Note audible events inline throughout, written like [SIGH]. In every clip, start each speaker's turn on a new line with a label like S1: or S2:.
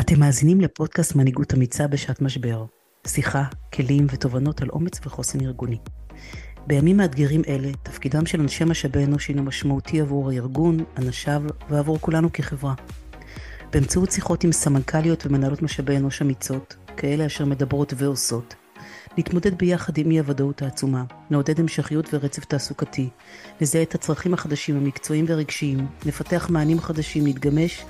S1: אתם מאזינים לפודקאסט מנהיגות אמיצה בשעת משבר. שיחה, כלים ותובנות על אומץ וחוסן ארגוני. בימים מאתגרים אלה, תפקידם של אנשי משאבי אנוש הינו משמעותי עבור הארגון, אנשיו ועבור כולנו כחברה. באמצעות שיחות עם סמנכ"ליות ומנהלות משאבי אנוש אמיצות, כאלה אשר מדברות ועושות, נתמודד ביחד עם אי הוודאות העצומה, נעודד המשכיות ורצף תעסוקתי, נזהה את הצרכים החדשים המקצועיים והרגשיים, נפתח מענים חדשים, נתגמש,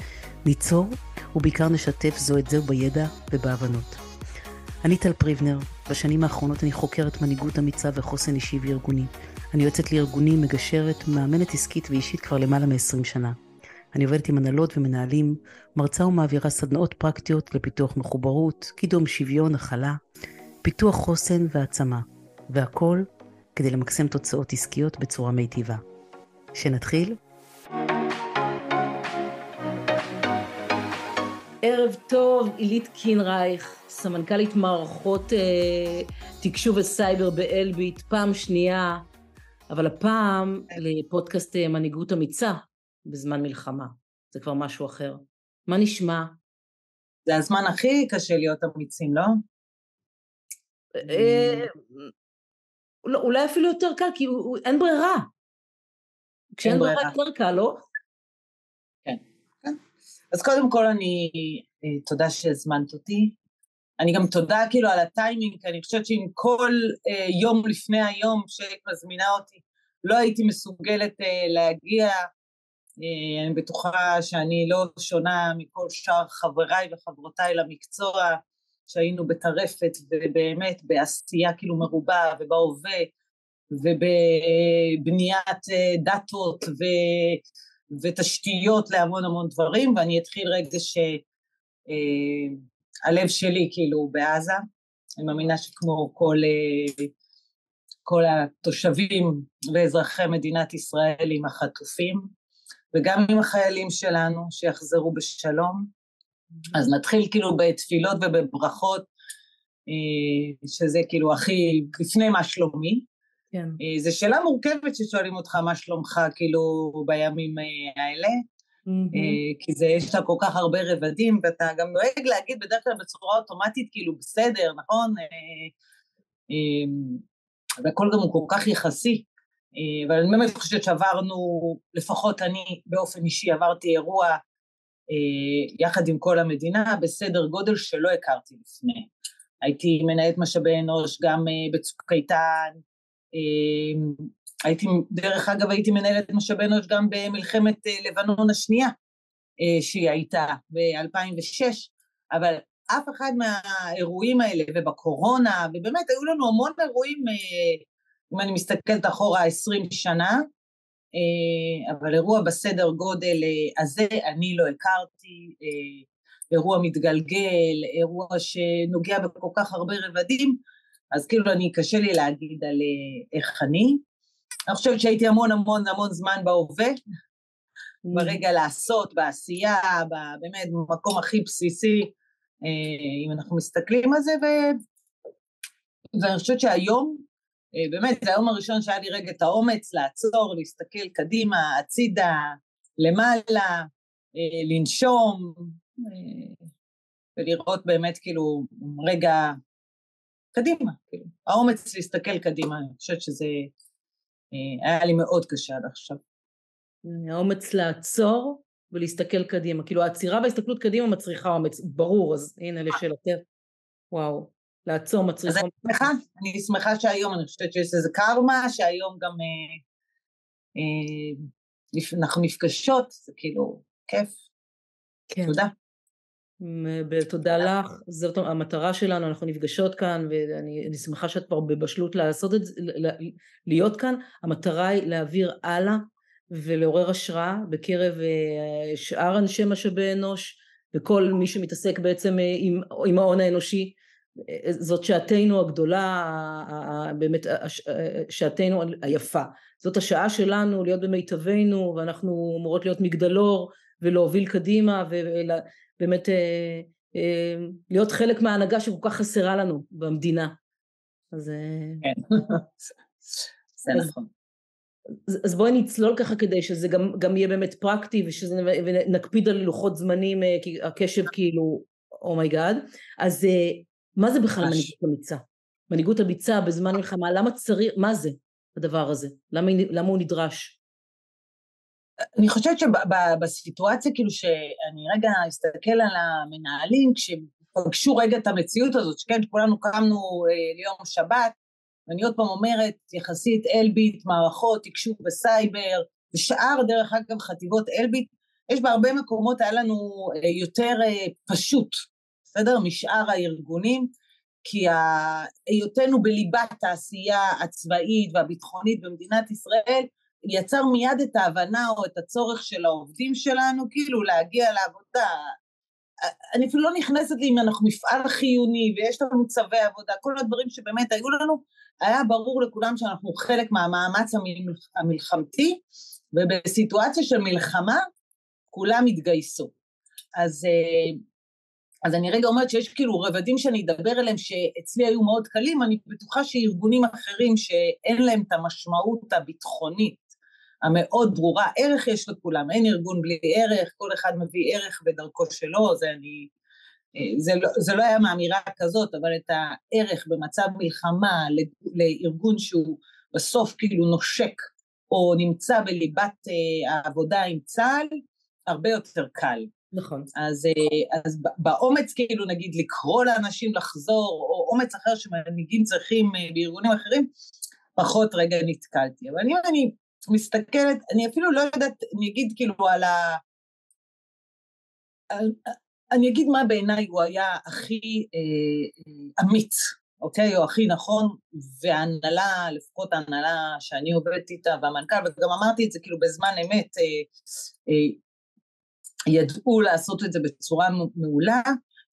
S1: ניצור, ובעיקר נשתף זו את זו בידע ובהבנות. אני טל פריבנר, בשנים האחרונות אני חוקרת מנהיגות אמיצה וחוסן אישי וארגוני. אני יוצאת לארגונים, מגשרת, מאמנת עסקית ואישית כבר למעלה מ-20 שנה. אני עובדת עם הנהלות ומנהלים, מרצה ומעבירה סדנאות פרקטיות לפיתוח מחוברות, קידום שוויון, הכלה, פיתוח חוסן והעצמה, והכל כדי למקסם תוצאות עסקיות בצורה מיטיבה. שנתחיל? ערב טוב, עילית קינרייך, סמנכ"לית מערכות אה, תקשוב וסייבר באלביט, פעם שנייה, אבל הפעם לפודקאסט אה, מנהיגות אמיצה בזמן מלחמה. זה כבר משהו אחר. מה נשמע?
S2: זה הזמן הכי קשה להיות אמיצים, לא?
S1: אה, לא, אולי אפילו יותר קל, כי אין ברירה. כשאין ברירה יותר קל, לא?
S2: כן, כן. אז קודם כל אני, אה, תודה שהזמנת אותי. אני גם תודה כאילו על הטיימינג, כי אני חושבת שאם כל אה, יום לפני היום שהיית מזמינה אותי, לא הייתי מסוגלת להגיע, אני בטוחה שאני לא שונה מכל שאר חבריי וחברותיי למקצוע, שהיינו בטרפת ובאמת בעשייה כאילו מרובה ובהווה ובבניית אה, דאטות ו, ותשתיות להמון המון דברים ואני אתחיל רגע שהלב אה, שלי כאילו בעזה, אני מאמינה שכמו כל, אה, כל התושבים ואזרחי מדינת ישראל עם החטופים וגם עם החיילים שלנו שיחזרו בשלום אז נתחיל כאילו בתפילות ובברכות, אה, שזה כאילו הכי לפני מה שלומי. כן. אה, זו שאלה מורכבת ששואלים אותך מה שלומך כאילו בימים אה, האלה, mm-hmm. כי זה, יש לה כל כך הרבה רבדים, ואתה גם נוהג להגיד בדרך כלל בצורה אוטומטית כאילו בסדר, נכון? והכל גם הוא כל כך יחסי. אבל אני באמת חושבת שעברנו, לפחות אני באופן אישי עברתי אירוע יחד עם כל המדינה בסדר גודל שלא הכרתי לפני. הייתי מנהלת משאבי אנוש גם אה, בצוק איתן, אה, הייתי, דרך אגב הייתי מנהלת משאבי אנוש גם במלחמת לבנון השנייה שהיא הייתה ב-2006, אבל אף אחד מהאירועים האלה, ובקורונה, ובאמת היו לנו המון אירועים, אם אני מסתכלת אחורה עשרים שנה, אה, אבל אירוע בסדר גודל אה, הזה אני לא הכרתי, אה, אירוע מתגלגל, אירוע שנוגע בכל כך הרבה רבדים, אז כאילו אני, קשה לי להגיד על איך אני. אני חושבת שהייתי המון המון המון זמן בהווה, ברגע לעשות, בעשייה, באמת במקום הכי בסיסי, אם אנחנו מסתכלים על זה, ו... ואני חושבת שהיום אה, באמת, זה היום הראשון שהיה לי רגע את האומץ לעצור, להסתכל קדימה, הצידה, למעלה, אה, לנשום, אה, ולראות באמת כאילו רגע קדימה, כאילו, האומץ להסתכל קדימה, אני חושבת שזה היה לי מאוד קשה עד עכשיו.
S1: האומץ לעצור ולהסתכל קדימה, כאילו העצירה וההסתכלות קדימה מצריכה אומץ, ברור, אז הנה לשאלתך, וואו. לעצור מצריך...
S2: אז אני שמחה, אני שמחה שהיום, אני חושבת שיש איזה קרמה, שהיום גם אה, אה, אנחנו נפגשות, זה כאילו כיף. כן. תודה.
S1: תודה לך, זאת המטרה שלנו, אנחנו נפגשות כאן ואני שמחה שאת כבר בבשלות לעשות את זה, להיות כאן, המטרה היא להעביר הלאה ולעורר השראה בקרב אה, שאר אנשי משאבי אנוש וכל מי שמתעסק בעצם עם, עם ההון האנושי זאת שעתנו הגדולה, באמת שעתנו היפה. זאת השעה שלנו להיות במיטבנו ואנחנו אמורות להיות מגדלור ולהוביל קדימה ובאמת אה, אה, להיות חלק מההנהגה שכל כך חסרה לנו במדינה.
S2: אז... אה, כן, [LAUGHS] זה נכון.
S1: אז בואי נצלול ככה כדי שזה גם, גם יהיה באמת פרקטי ושזה, ונקפיד על לוחות זמנים, כי הקשב כאילו, Oh my God. אז מה זה בכלל מנהיגות אמיצה? מנהיגות אמיצה בזמן מלחמה, למה צריך, מה זה הדבר הזה? למה, למה הוא נדרש?
S2: אני חושבת שבסיטואציה, כאילו שאני רגע אסתכל על המנהלים, כשפגשו רגע את המציאות הזאת, שכן, כולנו קמנו אה, ליום שבת, ואני עוד פעם אומרת, יחסית אלביט, מערכות, תקשוב וסייבר, ושאר דרך אגב חטיבות אלביט, יש בהרבה מקומות היה לנו אה, יותר אה, פשוט, בסדר? משאר הארגונים, כי היותנו בליבת העשייה הצבאית והביטחונית במדינת ישראל, יצר מיד את ההבנה או את הצורך של העובדים שלנו, כאילו להגיע לעבודה. אני אפילו לא נכנסת לי אם אנחנו מפעל חיוני ויש לנו צווי עבודה, כל הדברים שבאמת היו לנו, היה ברור לכולם שאנחנו חלק מהמאמץ המלחמתי, ובסיטואציה של מלחמה כולם התגייסו. אז, אה, אז אני רגע אומרת שיש כאילו רבדים שאני אדבר עליהם שאצלי היו מאוד קלים, אני בטוחה שארגונים אחרים שאין להם את המשמעות הביטחונית המאוד ברורה, ערך יש לכולם, אין ארגון בלי ערך, כל אחד מביא ערך בדרכו שלו, זה אני... אה, זה לא, זה לא היה מאמירה כזאת, אבל את הערך במצב מלחמה לארגון שהוא בסוף כאילו נושק או נמצא בליבת אה, העבודה עם צה"ל, הרבה יותר קל.
S1: נכון.
S2: אז, אה, אז באומץ כאילו נגיד לקרוא לאנשים לחזור, או אומץ אחר שמנהיגים צריכים בארגונים אחרים, פחות רגע נתקלתי. אבל אם אני מסתכלת, אני אפילו לא יודעת, אני אגיד כאילו על ה... על, אני אגיד מה בעיניי הוא היה הכי אה, אה, אמיץ, אוקיי? או הכי נכון, וההנהלה, לפחות ההנהלה שאני עובדת איתה, והמנכ"ל, וגם אמרתי את זה כאילו בזמן אמת, אה, אה, ידעו לעשות את זה בצורה מעולה,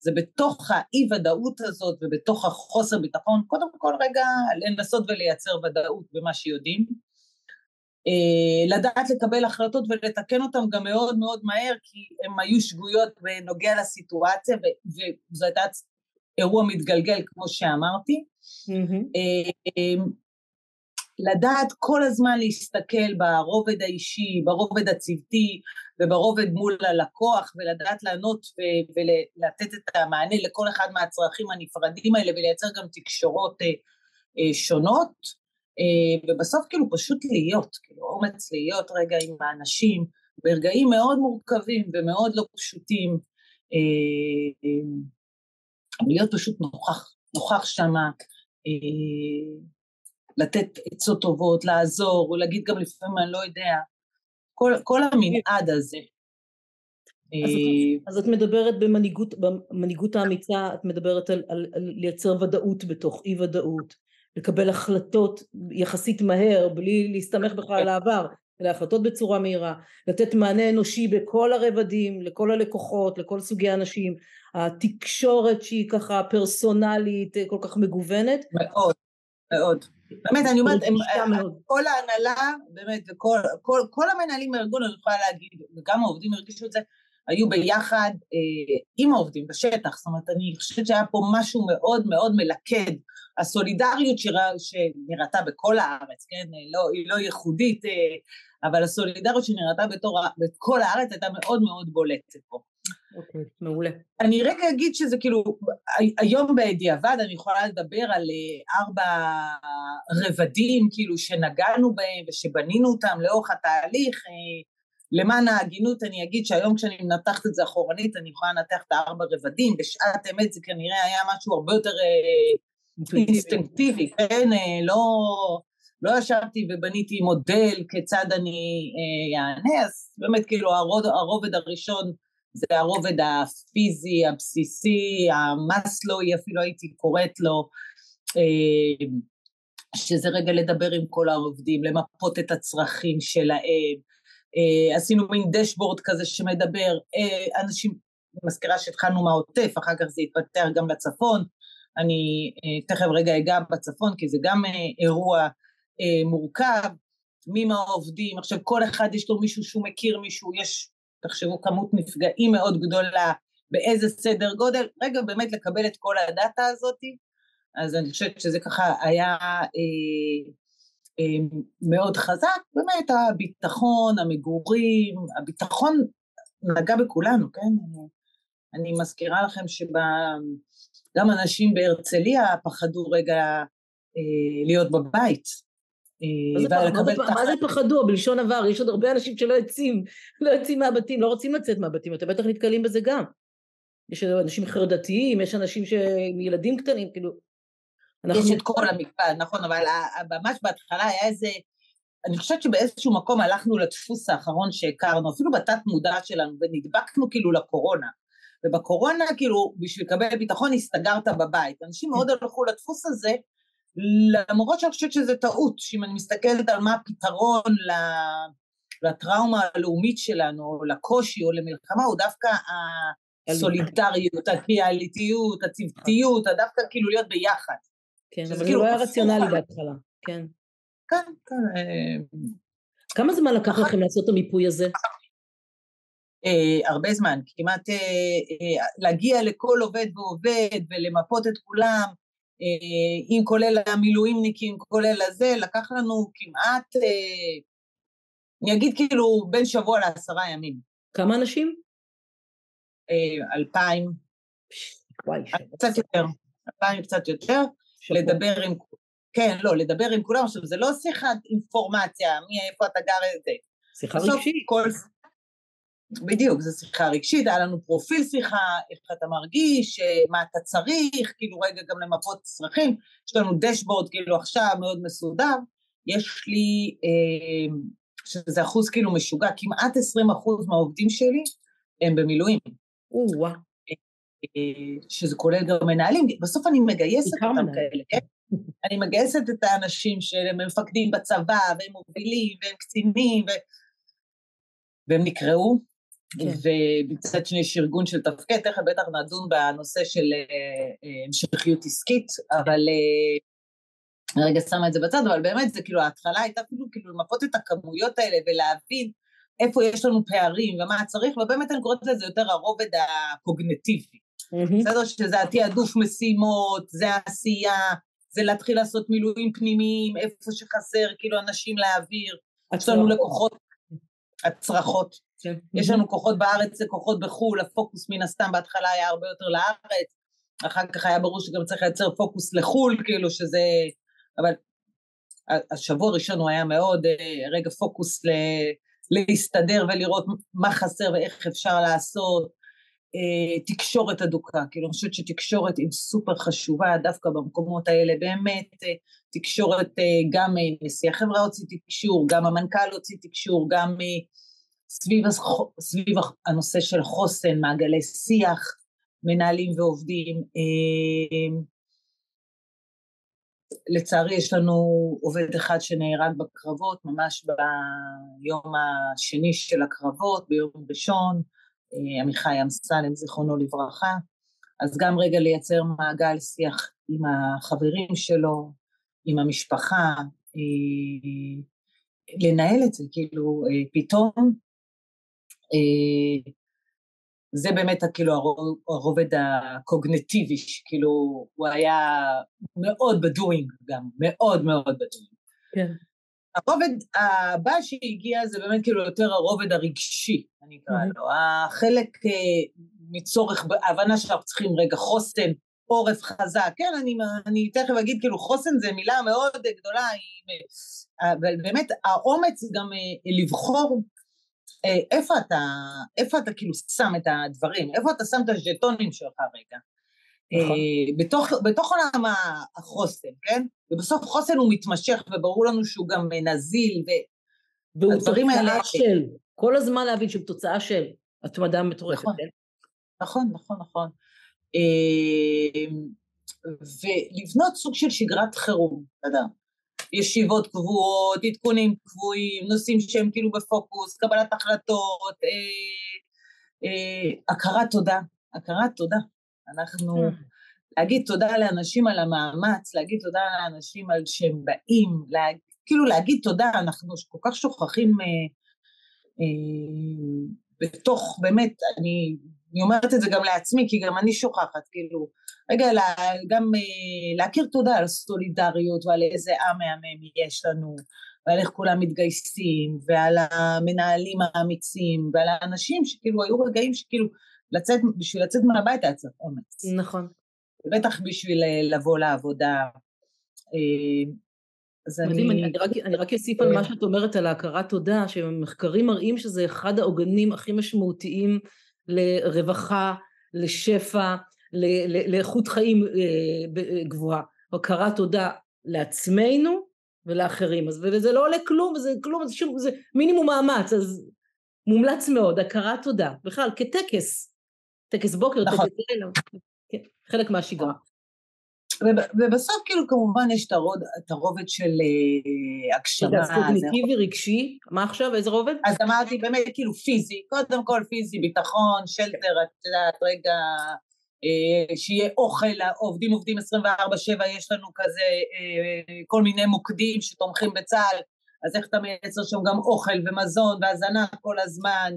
S2: זה בתוך האי-ודאות הזאת ובתוך החוסר ביטחון, קודם כל רגע לנסות ולייצר ודאות במה שיודעים. אה, לדעת לקבל החלטות ולתקן אותן גם מאוד מאוד מהר כי הן היו שגויות בנוגע לסיטואציה וזו הייתה אירוע מתגלגל כמו שאמרתי. Mm-hmm. לדעת כל הזמן להסתכל ברובד האישי, ברובד הצוותי וברובד מול הלקוח ולדעת לענות ולתת את המענה לכל אחד מהצרכים הנפרדים האלה ולייצר גם תקשורות שונות. אה, ובסוף כאילו פשוט להיות, כאילו אומץ להיות רגע עם האנשים ברגעים מאוד מורכבים ומאוד לא פשוטים, אה, אה, להיות פשוט נוכח, נוכח שמה, לתת עצות טובות, לעזור, או להגיד גם לפעמים אני לא יודע, כל, כל המנעד הזה.
S1: אז את, אז את מדברת במנהיגות, במנהיגות האמיצה, את מדברת על, על, על לייצר ודאות בתוך אי ודאות, לקבל החלטות יחסית מהר בלי להסתמך בכלל על העבר אלא החלטות בצורה מהירה לתת מענה אנושי בכל הרבדים לכל הלקוחות לכל סוגי האנשים. התקשורת שהיא ככה פרסונלית כל כך מגוונת.
S2: מאוד מאוד. באמת אני אומרת כל ההנהלה באמת וכל כל, כל המנהלים בארגון אני יכולה להגיד וגם העובדים הרגישו את זה היו ביחד אה, עם העובדים בשטח. זאת אומרת אני חושבת שהיה פה משהו מאוד מאוד מלכד. הסולידריות שנראתה בכל הארץ, כן, לא, היא לא ייחודית, אה, אבל הסולידריות שנראתה בתור, בכל הארץ הייתה מאוד מאוד בולטת פה.
S1: אוקיי, okay, מעולה.
S2: אני רגע אגיד שזה כאילו, היום בדיעבד אני יכולה לדבר על אה, ארבע רבדים כאילו שנגענו בהם ושבנינו אותם לאורך התהליך, אה, למען ההגינות אני אגיד שהיום כשאני מנתחת את זה אחורנית אני יכולה לנתח את הארבע רבדים, בשעת אמת זה כנראה היה משהו הרבה יותר אינסטינקטיבי, כן, אה, לא, לא ישבתי ובניתי מודל כיצד אני אענה, אה, אז באמת כאילו הרובד הראשון זה הרובד הפיזי, הבסיסי, המסלואי אפילו הייתי קוראת לו, אה, שזה רגע לדבר עם כל העובדים, למפות את הצרכים שלהם, עשינו מין דשבורד כזה שמדבר, אנשים, אני מזכירה שהתחלנו מהעוטף, אחר כך זה התפתח גם לצפון, אני אה, תכף רגע אגע בצפון כי זה גם אה, אירוע אה, מורכב, מי מהעובדים, עכשיו כל אחד יש לו מישהו שהוא מכיר מישהו, יש, תחשבו כמות נפגעים מאוד גדולה, באיזה סדר גודל, רגע באמת לקבל את כל הדאטה הזאתי, אז אני חושבת שזה ככה היה מאוד חזק, באמת הביטחון, המגורים, הביטחון נגע בכולנו, כן? אני מזכירה לכם שגם אנשים בהרצליה פחדו רגע אה, להיות בבית.
S1: אה, מה זה פחדו? בלשון עבר, יש עוד הרבה אנשים שלא יוצאים, לא יוצאים מהבתים, לא רוצים לצאת מהבתים, אתם בטח נתקלים בזה גם. יש אנשים חרדתיים, יש אנשים עם ילדים קטנים, כאילו...
S2: יש את כל המקפד, נכון, אבל ממש בהתחלה היה איזה... אני חושבת שבאיזשהו מקום הלכנו לדפוס האחרון שהכרנו, אפילו בתת מודע שלנו, ונדבקנו כאילו לקורונה. ובקורונה, כאילו, בשביל לקבל ביטחון הסתגרת בבית. אנשים מאוד הלכו לדפוס הזה, למרות שאני חושבת שזה טעות, שאם אני מסתכלת על מה הפתרון לטראומה הלאומית שלנו, או לקושי או למלחמה, הוא דווקא הסולידריות, הקריאליטיות, הצוותיות, דווקא כאילו להיות ביחד.
S1: כן, אבל זה כאילו לא היה רציונלי בהתחלה, כן.
S2: כן, כן. אה,
S1: כמה זמן לקח לכם לעשות את המיפוי הזה?
S2: Uh, הרבה זמן, כמעט uh, uh, להגיע לכל עובד ועובד ולמפות את כולם, אם כולל המילואימניקים, כולל הזה, לקח לנו כמעט, uh, אני אגיד כאילו בין שבוע לעשרה ימים.
S1: כמה אנשים?
S2: Uh, אלפיים. וואי, קצת יותר, אלפיים קצת יותר, שבוע. לדבר עם, כן, לא, לדבר עם כולם, עכשיו זה לא שיחת אינפורמציה, מי, איפה אתה גר, זה.
S1: שיחה רגשית. כל,
S2: בדיוק, זו שיחה רגשית, היה לנו פרופיל שיחה, איך אתה מרגיש, מה אתה צריך, כאילו רגע גם למפות צרכים, יש לנו דשבורד כאילו עכשיו מאוד מסודר, יש לי, אה, שזה אחוז כאילו משוגע, כמעט 20 אחוז מהעובדים שלי הם במילואים.
S1: או
S2: אה, שזה כולל גם מנהלים, בסוף אני מגייסת אותם כאלה, כן? אני מגייסת את האנשים שהם מפקדים בצבא, והם מובילים, והם קצינים, ו... והם נקראו, כן. ובצד שני יש ארגון של תפקד, תכף בטח נדון בנושא של אה, אה, המשכיות עסקית, אבל אה, רגע שמה את זה בצד, אבל באמת זה כאילו ההתחלה הייתה אפילו כאילו למפות את הכמויות האלה ולהבין איפה יש לנו פערים ומה צריך, ובאמת אני קוראת לזה יותר הרובד הקוגנטיבי. בסדר? שזה התעדוף משימות, זה העשייה, זה להתחיל לעשות מילואים פנימיים, איפה שחסר, כאילו אנשים להעביר. יש לנו לקוחות, הצרחות. כן. יש לנו כוחות בארץ וכוחות בחו"ל, הפוקוס מן הסתם בהתחלה היה הרבה יותר לארץ, אחר כך היה ברור שגם צריך לייצר פוקוס לחו"ל, כאילו שזה... אבל השבוע הראשון הוא היה מאוד אה, רגע פוקוס ל... להסתדר ולראות מה חסר ואיך אפשר לעשות, אה, תקשורת אדוקה, כאילו אני חושבת שתקשורת היא סופר חשובה דווקא במקומות האלה, באמת אה, תקשורת, גם נשיא החברה הוציא תקשור, גם המנכ"ל הוציא תקשור, גם סביב, סביב הנושא של חוסן, מעגלי שיח, מנהלים ועובדים. אה, לצערי יש לנו עובד אחד שנהרג בקרבות, ממש ביום השני של הקרבות, ביום ראשון, אה, עמיחי אמסלם, זיכרונו לברכה. אז גם רגע לייצר מעגל שיח עם החברים שלו, עם המשפחה, אה, לנהל את זה, כאילו פתאום אה, זה באמת כאילו הרובד הקוגנטיבי, כאילו הוא היה מאוד בדואינג גם, מאוד מאוד בדואינג.
S1: כן.
S2: הרובד הבא שהגיע זה באמת כאילו יותר הרובד הרגשי, אני אקרא mm-hmm. לו. החלק אה, מצורך, ההבנה שאנחנו צריכים רגע חוסן, עורף חזק, כן, אני, אני תכף אגיד, כאילו חוסן זה מילה מאוד גדולה, אבל באמת האומץ גם אה, לבחור אה, איפה אתה, איפה אתה כאילו שם את הדברים, איפה אתה שם את הז'טונים שלך רגע. נכון. אה, בתוך, בתוך עולם החוסן, כן? ובסוף חוסן הוא מתמשך וברור לנו שהוא גם נזיל,
S1: והדברים האלה... והוא תוצאה של, כל הזמן להבין שהוא תוצאה של התמדה מטורפת, נכון, כן?
S2: נכון, נכון, נכון. אה, ולבנות סוג של שגרת חירום, אתה יודע, ישיבות קבועות, עדכונים קבועים, נושאים שהם כאילו בפוקוס, קבלת החלטות, אה, אה, הכרת תודה, הכרת תודה. אנחנו, כן. להגיד תודה לאנשים על המאמץ, להגיד תודה לאנשים על שהם באים, לה, כאילו להגיד תודה, אנחנו כל כך שוכחים אה, אה, בתוך, באמת, אני אני אומרת את זה גם לעצמי, כי גם אני שוכחת, כאילו, רגע, לה, גם אה, להכיר תודה על הסולידריות ועל איזה עם מהמם יש לנו, ועל איך כולם מתגייסים, ועל המנהלים האמיצים, ועל האנשים שכאילו היו רגעים שכאילו לצאת, בשביל לצאת מהבית היה צריך אומץ.
S1: נכון.
S2: בטח בשביל אה, לבוא לעבודה. אה,
S1: אז מדהים, אני... אני, רק, אני רק אוסיף על מה שאת אומרת על ההכרת תודה, שמחקרים מראים שזה אחד העוגנים הכי משמעותיים לרווחה, לשפע, לאיכות חיים אה, גבוהה. הכרת תודה לעצמנו ולאחרים. אז, וזה לא עולה כלום, זה כלום, זה, שום, זה מינימום מאמץ, אז מומלץ מאוד, הכרת תודה. בכלל, כטקס, טקס בוקר, נכון. טקס לילה, כן, חלק מהשגרה.
S2: ובסוף כאילו כמובן יש את הרובד של אה, הגשמה.
S1: זה קוגניטיבי, רגשי, מה עכשיו, איזה רובד?
S2: אז אמרתי באמת כאילו פיזי, קודם כל פיזי, ביטחון, שלטר, את יודעת, רגע, אה, שיהיה אוכל, העובדים עובדים 24-7, יש לנו כזה אה, כל מיני מוקדים שתומכים בצה"ל, אז איך אתה מייצר שם גם אוכל ומזון והזנה כל הזמן,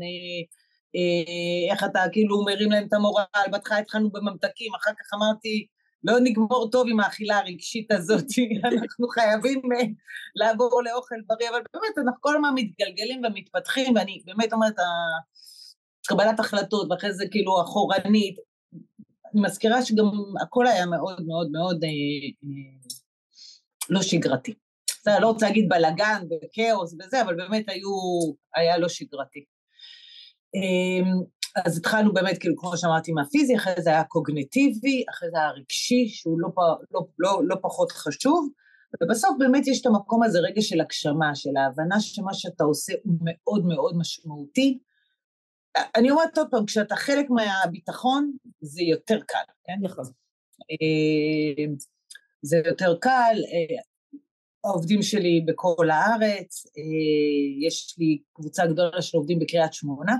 S2: איך אתה כאילו מרים להם את המורל, בהתחלה התחלנו בממתקים, אחר כך אמרתי, לא נגמור טוב עם האכילה הרגשית הזאת, [LAUGHS] אנחנו חייבים אה, לעבור לאוכל בריא, אבל באמת אנחנו כל הזמן מתגלגלים ומתפתחים, ואני באמת אומרת, קבלת החלטות, ואחרי זה כאילו אחורנית, אני מזכירה שגם הכל היה מאוד מאוד מאוד אה, אה, לא שגרתי. אני לא רוצה להגיד בלאגן וכאוס וזה, אבל באמת היו, היה לא שגרתי. אה, אז התחלנו באמת, כאילו, כמו שאמרתי, מהפיזי, אחרי זה היה קוגנטיבי, אחרי זה היה רגשי, שהוא לא, לא, לא, לא פחות חשוב, ובסוף באמת יש את המקום הזה, רגע של הגשמה, של ההבנה שמה שאתה עושה הוא מאוד מאוד משמעותי. אני אומרת עוד פעם, כשאתה חלק מהביטחון, זה יותר קל, כן?
S1: נכון.
S2: אה, זה יותר קל, אה, העובדים שלי בכל הארץ, אה, יש לי קבוצה גדולה של עובדים בקריית שמונה,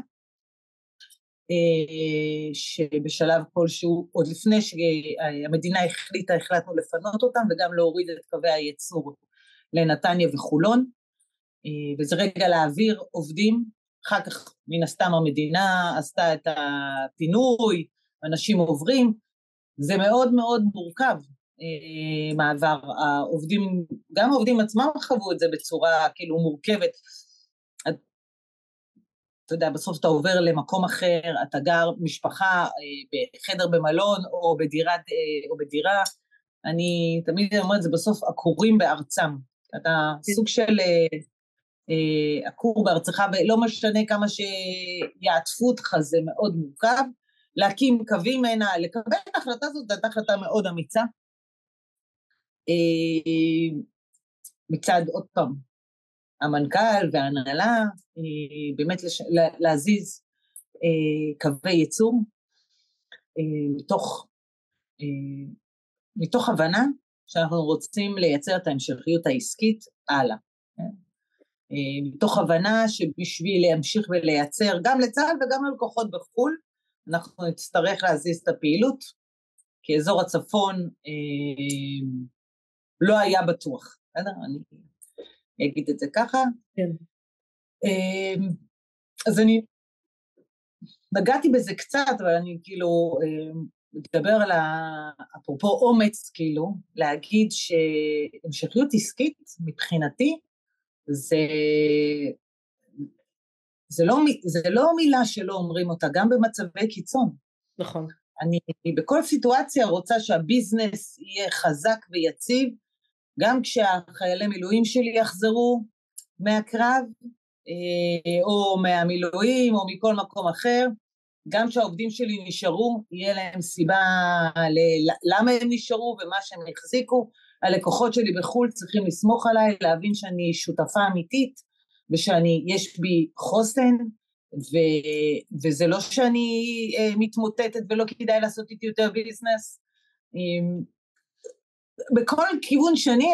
S2: שבשלב כלשהו, עוד לפני שהמדינה החליטה, החלטנו לפנות אותם וגם להוריד את קווי הייצור לנתניה וחולון, אה, וזה רגע להעביר עובדים, אחר כך מן הסתם המדינה עשתה את הפינוי, אנשים עוברים, זה מאוד מאוד מורכב, אה, מעבר, העובדים, גם העובדים עצמם חוו את זה בצורה כאילו מורכבת, אתה יודע, בסוף אתה עובר למקום אחר, אתה גר משפחה אה, בחדר במלון או, בדירת, אה, או בדירה, אני תמיד אומרת, זה בסוף עקורים בארצם. אתה כן. סוג של אה, עקור בארצך, ולא משנה כמה שיעטפו אותך, זה מאוד מורכב. להקים קווים הנה, לקבל את ההחלטה הזאת, זאת החלטה מאוד אמיצה. מצד, עוד פעם, המנכ"ל וההנהלה, אה, באמת לש... להזיז אה, קווי ייצור אה, מתוך, מתוך הבנה שאנחנו רוצים לייצר את ההמשכיות העסקית הלאה. מתוך הבנה שבשביל להמשיך ולייצר גם לצה"ל וגם ללקוחות בחו"ל, אנחנו נצטרך להזיז את הפעילות, כי אזור הצפון אה, לא היה בטוח, בסדר? אני אני אגיד את זה ככה.
S1: כן.
S2: אמ, אז אני נגעתי בזה קצת, אבל אני כאילו מדבר אמ, על ה... אפרופו אומץ, כאילו, להגיד שהמשכיות עסקית מבחינתי זה... זה לא, זה לא מילה שלא אומרים אותה, גם במצבי קיצון.
S1: נכון.
S2: אני בכל סיטואציה רוצה שהביזנס יהיה חזק ויציב, גם כשהחיילי מילואים שלי יחזרו מהקרב, אה, או מהמילואים, או מכל מקום אחר, גם כשהעובדים שלי נשארו, יהיה להם סיבה למה הם נשארו ומה שהם החזיקו. הלקוחות שלי בחו"ל צריכים לסמוך עליי, להבין שאני שותפה אמיתית, ושאני, יש בי חוסן, ו, וזה לא שאני uh, מתמוטטת ולא כדאי לעשות איתי יותר ביזנס. בכל כיוון שאני,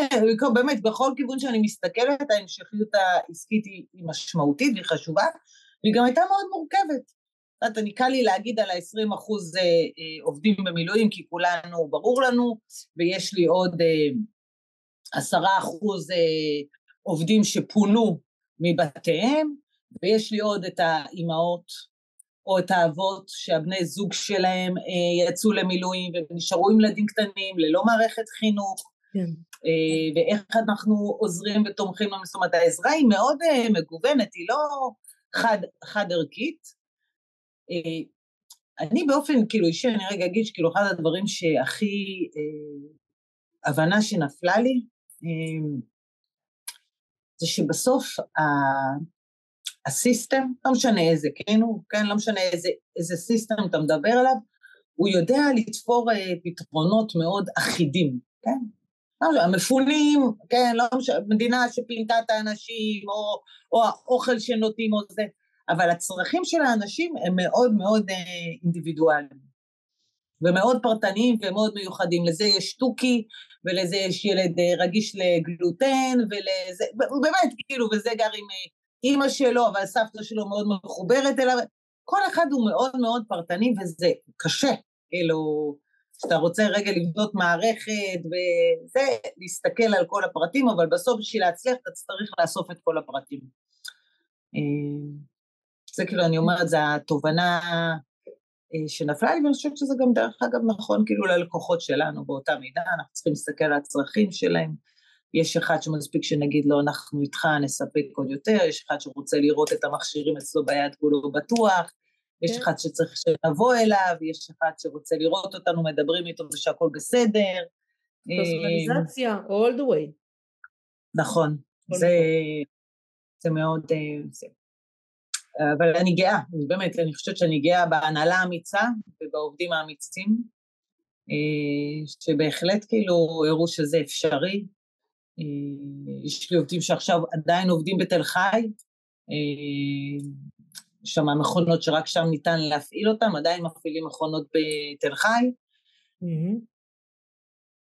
S2: באמת, בכל כיוון שאני מסתכלת, ההמשכיות העסקית היא, משמעותית והיא חשובה, והיא גם הייתה מאוד מורכבת. את יודעת, אני קל לי להגיד על ה-20 אחוז אה, אה, עובדים במילואים, כי כולנו, ברור לנו, ויש לי עוד אה, עשרה אחוז עובדים שפונו מבתיהם, ויש לי עוד את האימהות או את האבות שהבני זוג שלהם אה, יצאו למילואים ונשארו עם ילדים קטנים ללא מערכת חינוך, כן. אה, ואיך אנחנו עוזרים ותומכים לנו, זאת אומרת העזרה היא מאוד אה, מגוונת, היא לא חד, חד ערכית. אני באופן כאילו אישי, אני רגע אגיד שכאילו אחד הדברים שהכי אה, הבנה שנפלה לי, אה, זה שבסוף הסיסטם, לא משנה איזה, כן הוא, כן, לא משנה איזה, איזה סיסטם אתה מדבר עליו, הוא יודע לתפור אה, פתרונות מאוד אחידים, כן? לא המפונים, כן, לא משנה, מדינה שפינתה את האנשים, או, או האוכל שנותנים, או זה, אבל הצרכים של האנשים הם מאוד מאוד אה, אינדיבידואליים. ומאוד פרטניים ומאוד מיוחדים. לזה יש תוכי, ולזה יש ילד אה, רגיש לגלוטן, ולזה, באמת, כאילו, וזה גר עם אה, אימא שלו, אבל סבתא שלו מאוד מחוברת אליו, כל אחד הוא מאוד מאוד פרטני וזה קשה, כאילו, כשאתה רוצה רגע לבנות מערכת וזה, להסתכל על כל הפרטים, אבל בסוף בשביל להצליח אתה צריך לאסוף את כל הפרטים. אה, זה כאילו, אני אומרת, זו התובנה אה, שנפלה לי, ואני חושבת שזה גם דרך אגב נכון כאילו ללקוחות שלנו באותה מידה, אנחנו צריכים להסתכל על הצרכים שלהם. יש אחד שמספיק שנגיד לו אנחנו איתך נספק עוד יותר, יש אחד שרוצה לראות את המכשירים אצלו ביד כולו בטוח, יש כן. אחד שצריך שנבוא אליו, יש אחד שרוצה לראות אותנו מדברים איתו ושהכול בסדר.
S3: פרסונליזציה, all the way.
S2: נכון, זה, זה מאוד... אה, זה. אבל אני גאה, באמת, אני חושבת שאני גאה בהנהלה האמיצה ובעובדים האמיצים, אה, שבהחלט כאילו הראו שזה אפשרי, יש לי עובדים שעכשיו עדיין עובדים בתל חי, אה, שם מכונות שרק שם ניתן להפעיל אותם, עדיין מפעילים מכונות בתל חי. Mm-hmm.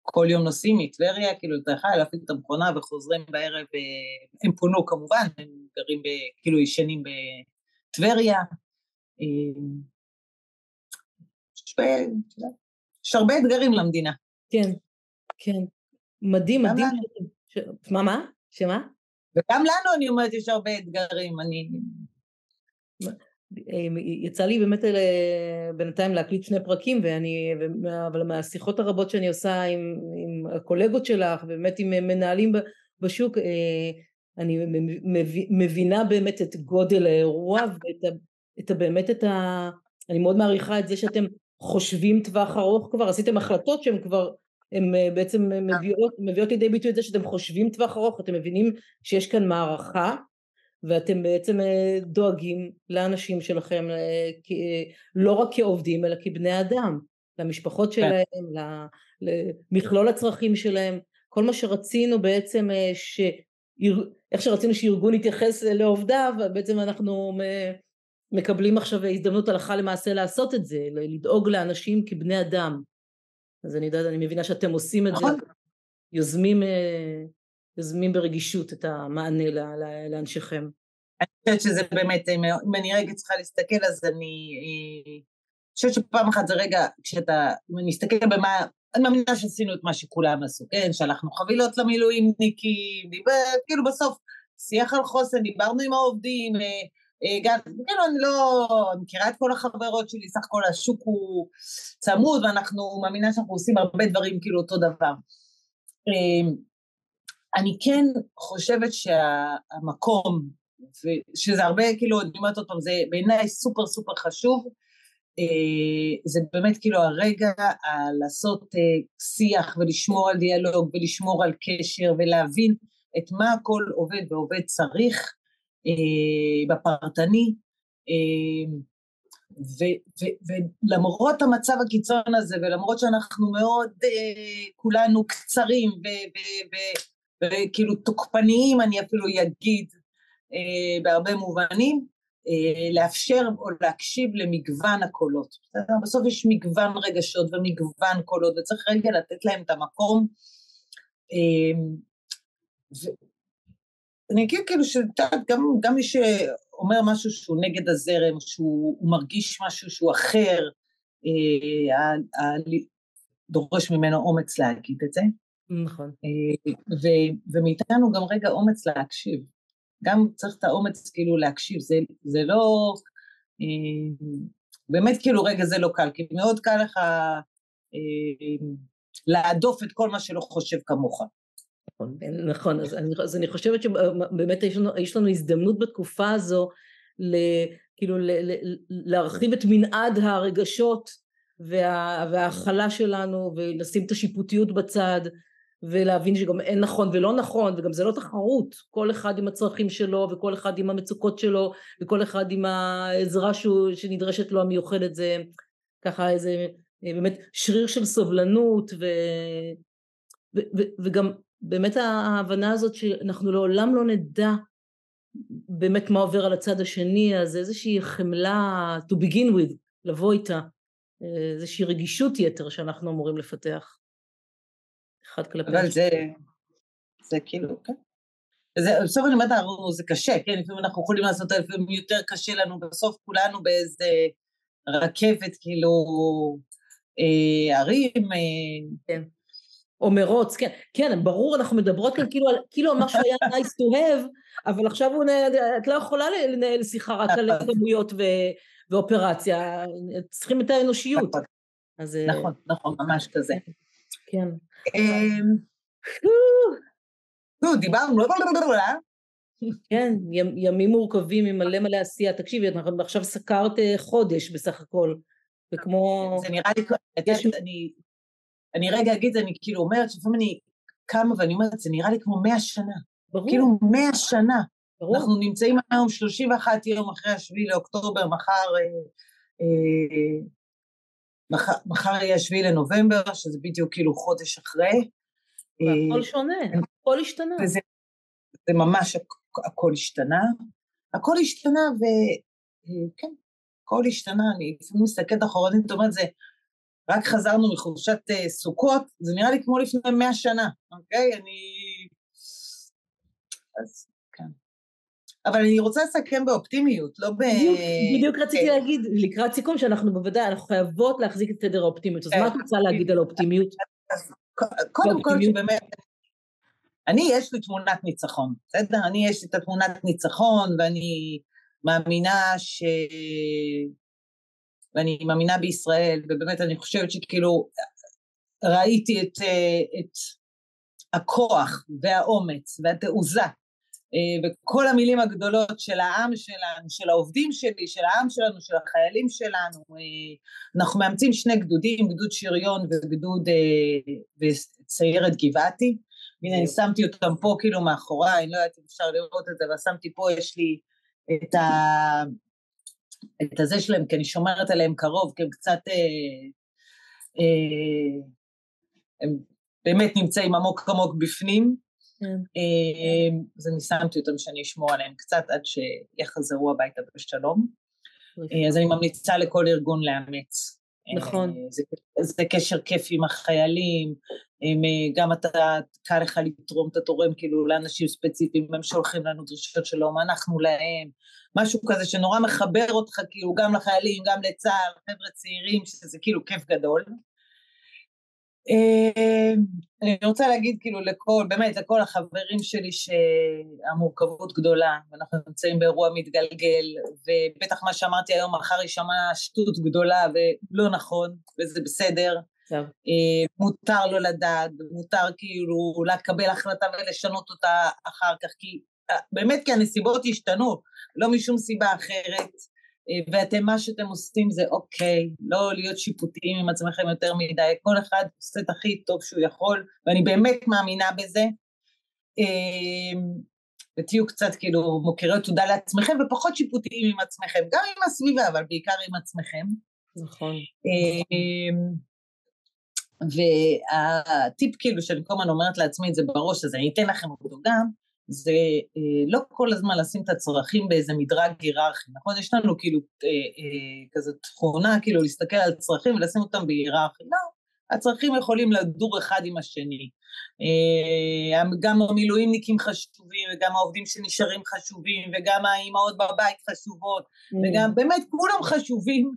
S2: כל יום נוסעים מטבריה, כאילו לתל חי, להפעיל את המכונה וחוזרים בערב, אה, הם פונו כמובן, הם גרים, ב, כאילו ישנים בטבריה. יש הרבה אתגרים למדינה.
S3: כן, כן. מדהים, מדהים. ש... מה, מה? שמה?
S2: וגם לנו, אני אומרת, יש הרבה אתגרים, אני...
S3: אה, יצא לי באמת אה, בינתיים להקליט שני פרקים ואני, אבל מהשיחות הרבות שאני עושה עם, עם הקולגות שלך ובאמת עם מנהלים בשוק אה, אני מבינה באמת את גודל האירוע ואת את באמת את ה... אני מאוד מעריכה את זה שאתם חושבים טווח ארוך כבר, עשיתם החלטות שהן כבר הן אה, בעצם אה. מביאות, מביאות לידי ביטוי את זה שאתם חושבים טווח ארוך, אתם מבינים שיש כאן מערכה ואתם בעצם אה, דואגים לאנשים שלכם לא רק כעובדים אלא כבני אדם, למשפחות כן. שלהם, למכלול הצרכים שלהם, כל מה שרצינו בעצם, ש... איך שרצינו שארגון יתייחס לעובדיו, בעצם אנחנו מקבלים עכשיו הזדמנות הלכה למעשה לעשות את זה, לדאוג לאנשים כבני אדם. אז אני יודעת, אני מבינה שאתם עושים את זה, נכון. יוזמים, אה, יוזמים ברגישות את המענה לאנשיכם.
S2: אני חושבת שזה באמת, אה, אם אני רגע צריכה להסתכל, אז אני אה, חושבת שפעם אחת זה רגע, כשאתה, אם אני אסתכל במה, אני מאמינה שעשינו את מה שכולם עשו, כן? שלחנו חבילות למילואימניקים, כאילו בסוף, שיח על חוסן, דיברנו עם העובדים, גם, כאילו אני לא מכירה את כל החברות שלי, סך הכל השוק הוא צמוד ואנחנו מאמינה שאנחנו עושים הרבה דברים כאילו אותו דבר. אה, אני כן חושבת שהמקום, שזה הרבה כאילו, אני אומרת עוד פעם, זה בעיניי סופר סופר חשוב, אה, זה באמת כאילו הרגע לעשות שיח ולשמור על דיאלוג ולשמור על קשר ולהבין את מה כל עובד ועובד צריך, אה, בפרטני, אה, ולמרות המצב הקיצון הזה ולמרות שאנחנו מאוד אה, כולנו קצרים וכאילו תוקפניים אני אפילו אגיד בהרבה מובנים, לאפשר או להקשיב למגוון הקולות. בסוף יש מגוון רגשות ומגוון קולות וצריך רגע לתת להם את המקום אני אגיד כאילו שגם גם מי שאומר משהו שהוא נגד הזרם, שהוא מרגיש משהו שהוא אחר, אה, דורש ממנו אומץ להגיד את זה.
S3: נכון.
S2: אה, ומאיתנו גם רגע אומץ להקשיב. גם צריך את האומץ כאילו להקשיב, זה, זה לא באמת כאילו רגע זה לא קל, כי מאוד קל לך להדוף את כל מה שלא חושב כמוך.
S3: נכון, נכון, אז אני, אז אני חושבת שבאמת יש לנו, יש לנו הזדמנות בתקופה הזו ל, כאילו ל, ל, להרחיב את מנעד הרגשות וה, וההכלה שלנו ולשים את השיפוטיות בצד ולהבין שגם אין נכון ולא נכון וגם זה לא תחרות. כל אחד עם הצרכים שלו וכל אחד עם המצוקות שלו וכל אחד עם העזרה שהוא, שנדרשת לו המיוחדת זה ככה איזה באמת שריר של סובלנות ו, ו, ו, וגם באמת ההבנה הזאת שאנחנו לעולם לא נדע באמת מה עובר על הצד השני אז איזושהי חמלה to begin with לבוא איתה איזושהי רגישות יתר שאנחנו אמורים לפתח אחד כלפי
S2: אבל זה, זה כאילו, כן. זה, בסוף אני אומרת, זה קשה, כן, לפעמים אנחנו יכולים לעשות, לפעמים יותר קשה לנו, בסוף כולנו באיזה רכבת, כאילו, אה, ערים. אה,
S3: כן. או מרוץ, כן, כן, ברור, אנחנו מדברות כאן כאילו, כאילו משהו היה [LAUGHS] nice to have, אבל עכשיו הוא, את לא יכולה לנהל שיחה רק על נכון. כמויות ואופרציה, צריכים את האנושיות. נכון,
S2: אז, אה, נכון, נכון, ממש כזה.
S3: כן.
S2: אמ, [LAUGHS] נו, דיברנו, לא, לא, לא,
S3: כן, ימים מורכבים עם מלא מלא עשייה. תקשיבי, אנחנו עכשיו סקרת אה, חודש בסך הכל, וכמו...
S2: זה נראה לי, אני, אני רגע אגיד, אני כאילו אומרת, לפעמים אני קמה ואני אומרת, זה נראה לי כמו מאה שנה. ברור. כאילו מאה שנה. ברור. אנחנו נמצאים היום 31 יום אחרי השביעי לאוקטובר, מחר, אה, אה, מחר, מחר יהיה השביעי לנובמבר, שזה בדיוק כאילו חודש אחרי.
S3: והכל אה, שונה, הכל השתנה.
S2: וזה, זה ממש הכל השתנה. הכל השתנה, וכן, אה, הכל השתנה. אני לפעמים מסתכלת אחורנית, אומרת, זה רק חזרנו מחופשת uh, סוכות, זה נראה לי כמו לפני מאה שנה, אוקיי? אני... אז כן. אבל אני רוצה לסכם באופטימיות, לא ב...
S3: בדיוק, בדיוק רציתי כן. להגיד, לקראת סיכום, שאנחנו בוודאי, אנחנו חייבות להחזיק את סדר האופטימיות. אז מה את רוצה להגיד על האופטימיות?
S2: קודם כל, שבאמת, אני, יש לי תמונת ניצחון, בסדר? אני, יש לי את התמונת ניצחון, ואני מאמינה ש... ואני מאמינה בישראל, ובאמת אני חושבת שכאילו ראיתי את, את הכוח והאומץ והתעוזה וכל המילים הגדולות של העם שלנו, של העובדים שלי, של העם שלנו, של החיילים שלנו. אנחנו מאמצים שני גדודים, גדוד שריון וגדוד וסיירת גבעתי. הנה, אני שמתי אותם פה כאילו מאחוריי, אני לא יודעת אם אפשר לראות את זה, אבל שמתי פה, יש לי את ה... את הזה שלהם, כי אני שומרת עליהם קרוב, כי הם קצת... אה, אה, הם באמת נמצאים עמוק עמוק בפנים. אה, אז אני שמתי אותם שאני אשמור עליהם קצת עד שיחזרו הביתה בשלום. אה, אז אני ממליצה לכל ארגון לאמץ.
S3: נכון.
S2: אה, זה, זה קשר כיף עם החיילים, הם, גם אתה, קל לך לתרום, אתה תורם כאילו לאנשים ספציפיים, הם שולחים לנו דרישות שלום, אנחנו להם, משהו כזה שנורא מחבר אותך כאילו גם לחיילים, גם לצה"ל, חבר'ה צעירים, שזה כאילו כיף גדול. אה, אני רוצה להגיד כאילו לכל, באמת לכל החברים שלי שהמורכבות גדולה, ואנחנו נמצאים באירוע מתגלגל, ובטח מה שאמרתי היום מחר יישמע שטות גדולה ולא נכון, וזה בסדר. טוב. אה, מותר לא לדעת, מותר כאילו לקבל החלטה ולשנות אותה אחר כך, כי אה, באמת כי הנסיבות השתנו, לא משום סיבה אחרת. אה, ואתם, מה שאתם עושים זה אוקיי, לא להיות שיפוטיים עם עצמכם יותר מדי, כל אחד עושה את הכי טוב שהוא יכול, ואני באמת מאמינה בזה. אה, ותהיו קצת כאילו מוכרי תודה לעצמכם ופחות שיפוטיים עם עצמכם, גם עם הסביבה, אבל בעיקר עם עצמכם.
S3: נכון.
S2: אה, והטיפ כאילו שאני כל הזמן אומרת לעצמי את זה בראש, אז אני אתן לכם אותו גם, זה אה, לא כל הזמן לשים את הצרכים באיזה מדרג היררכי, נכון? יש לנו כאילו אה, אה, כזאת תכונה, כאילו להסתכל על צרכים ולשים אותם בהיררכי, לא, הצרכים יכולים לדור אחד עם השני. אה, גם המילואימניקים חשובים, וגם העובדים שנשארים חשובים, וגם האימהות בבית חשובות, mm. וגם באמת כולם חשובים,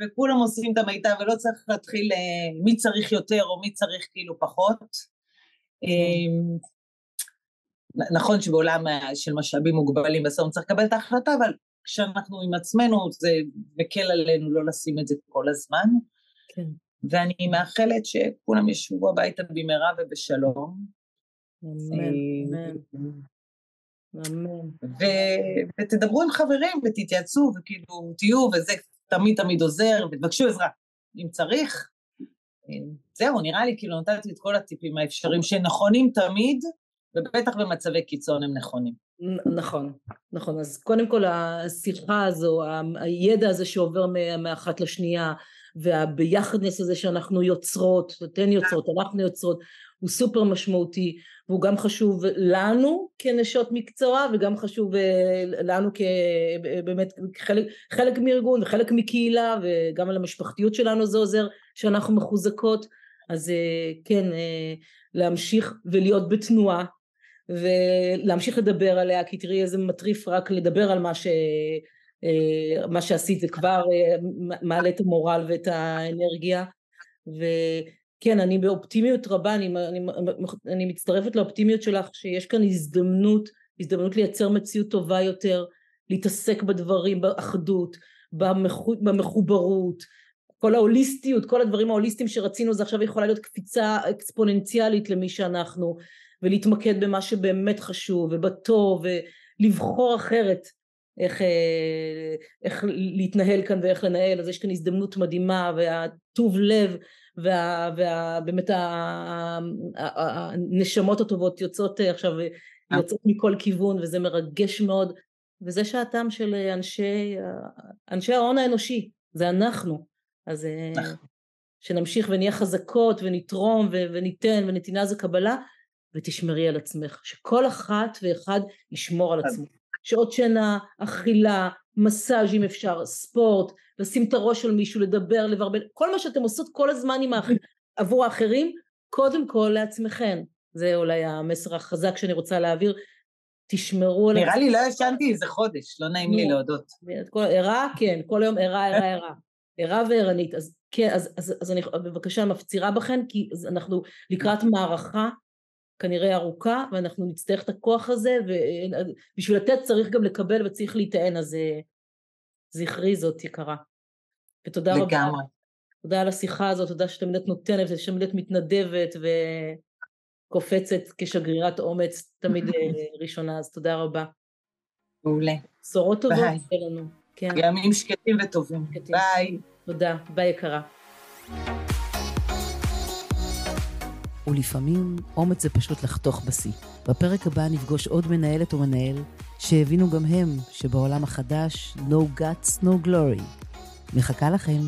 S2: וכולם עושים את המיטב, ולא צריך להתחיל אה, מי צריך יותר או מי צריך כאילו פחות. Mm. נכון שבעולם של משאבים מוגבלים בסוף צריך לקבל את ההחלטה, אבל כשאנחנו עם עצמנו, זה מקל עלינו לא לשים את זה כל הזמן. כן. ואני מאחלת שכולם ישבו הביתה במהרה ובשלום. אמן, אמן. ותדברו עם חברים ותתייעצו וכאילו תהיו וזה תמיד תמיד עוזר ותבקשו עזרה אם צריך. זהו, נראה לי כאילו נתתי את כל הטיפים האפשריים שנכונים תמיד ובטח במצבי קיצון הם נכונים.
S3: נכון, נכון. אז קודם כל השיחה הזו, הידע הזה שעובר מאחת לשנייה, והביחדנס הזה שאנחנו יוצרות, אתן יוצרות, אנחנו יוצרות, הוא סופר משמעותי, והוא גם חשוב לנו כנשות מקצוע, וגם חשוב אה, לנו כבאמת חלק, חלק מארגון וחלק מקהילה, וגם על המשפחתיות שלנו זה עוזר, שאנחנו מחוזקות. אז אה, כן, אה, להמשיך ולהיות בתנועה ולהמשיך לדבר עליה כי תראי איזה מטריף רק לדבר על מה, ש, אה, מה שעשית זה כבר אה, מעלה את המורל ואת האנרגיה. וכן אני באופטימיות רבה אני, אני, אני מצטרפת לאופטימיות שלך שיש כאן הזדמנות הזדמנות לייצר מציאות טובה יותר להתעסק בדברים באחדות במחו, במחוברות כל ההוליסטיות כל הדברים ההוליסטיים שרצינו זה עכשיו יכולה להיות קפיצה אקספוננציאלית למי שאנחנו ולהתמקד במה שבאמת חשוב ובטוב ולבחור אחרת איך, אה, איך להתנהל כאן ואיך לנהל אז יש כאן הזדמנות מדהימה והטוב לב ובאמת הנשמות הטובות יוצאות אה, עכשיו אה. יוצאות מכל כיוון וזה מרגש מאוד וזה שעתם של אנשי אנשי ההון האנושי זה אנחנו אז נכון. שנמשיך ונהיה חזקות ונתרום וניתן ונתינה זה קבלה ותשמרי על עצמך, שכל אחת ואחד ישמור על עצמו. שעות שינה, אכילה, מסאז' אם אפשר, ספורט, לשים את הראש על מישהו, לדבר, לברבל, כל מה שאתם עושות כל הזמן עם האח... עבור האחרים, קודם כל לעצמכם. זה אולי המסר החזק שאני רוצה להעביר. תשמרו
S2: על... נראה לי לא ישנתי איזה חודש, לא נעים לי להודות.
S3: ערה, כן, כל היום ערה, ערה, ערה. ערה וערנית. אז כן, אז, אז, אז אני בבקשה מפצירה בכן, כי אנחנו לקראת מערכה כנראה ארוכה ואנחנו נצטרך את הכוח הזה ובשביל לתת צריך גם לקבל וצריך להיטען אז אה, זכרי זאת יקרה. ותודה לגמרי. רבה. לגמרי. תודה על השיחה הזאת, תודה שתמיד את נותנת ושתמיד את מתנדבת וקופצת כשגרירת אומץ תמיד אה, [LAUGHS] ראשונה אז תודה רבה.
S2: מעולה.
S3: בשורות טובות לנו.
S2: כן. ימים שקטים וטובים. ביי.
S3: תודה, ביי יקרה.
S1: ולפעמים אומץ זה פשוט לחתוך בשיא. בפרק הבא נפגוש עוד מנהלת או מנהל שהבינו גם הם שבעולם החדש no guts no glory. מחכה לכם.